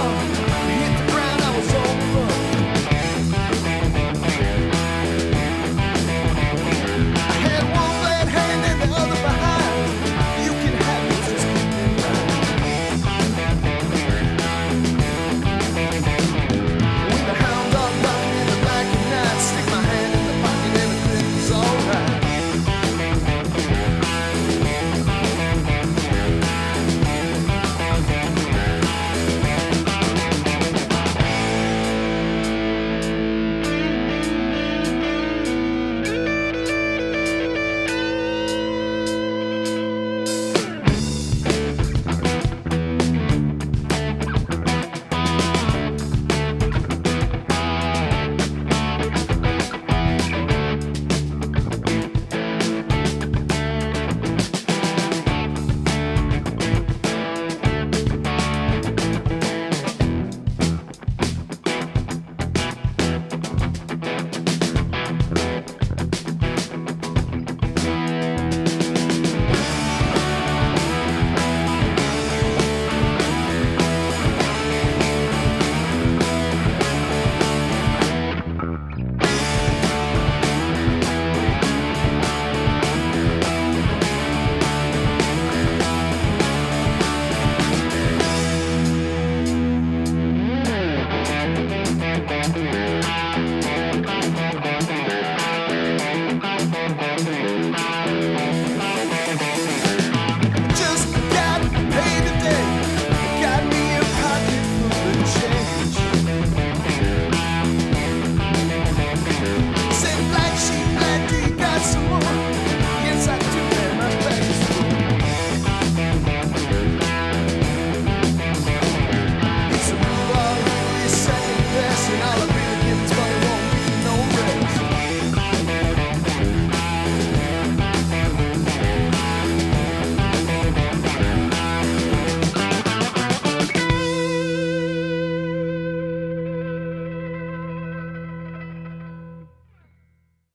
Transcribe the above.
Oh.